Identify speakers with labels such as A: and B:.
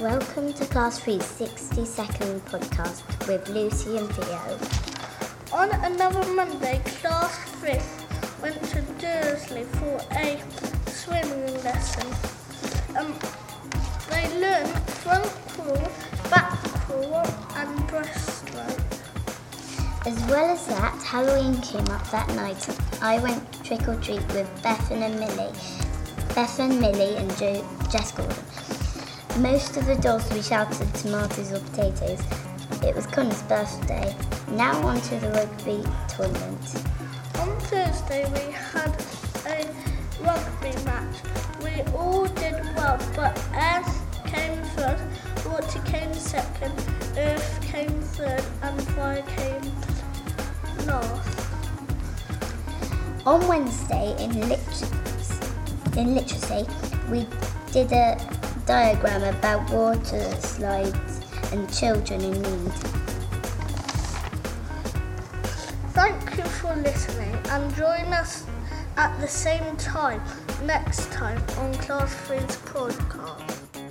A: Welcome to Class 3's 60 second podcast with Lucy and Theo.
B: On another Monday, Class 3 went to Dursley for a swimming lesson. Um, they learned front crawl, back crawl and breaststroke.
A: As well as that, Halloween came up that night. I went trick or treat with Bethan and Millie. Bethan, Millie, and jo- Jess Gordon. Most of the dolls we shouted tomatoes or potatoes. It was Connor's birthday. Now on to the rugby tournament.
B: On Thursday, we had a rugby match. We all did well, but Air came first, Water came second, Earth came third, and Fire came last.
A: On Wednesday in, lit- in literacy, we did a diagram about water slides and children in need.
B: Thank you for listening and join us at the same time next time on Class 3's podcast.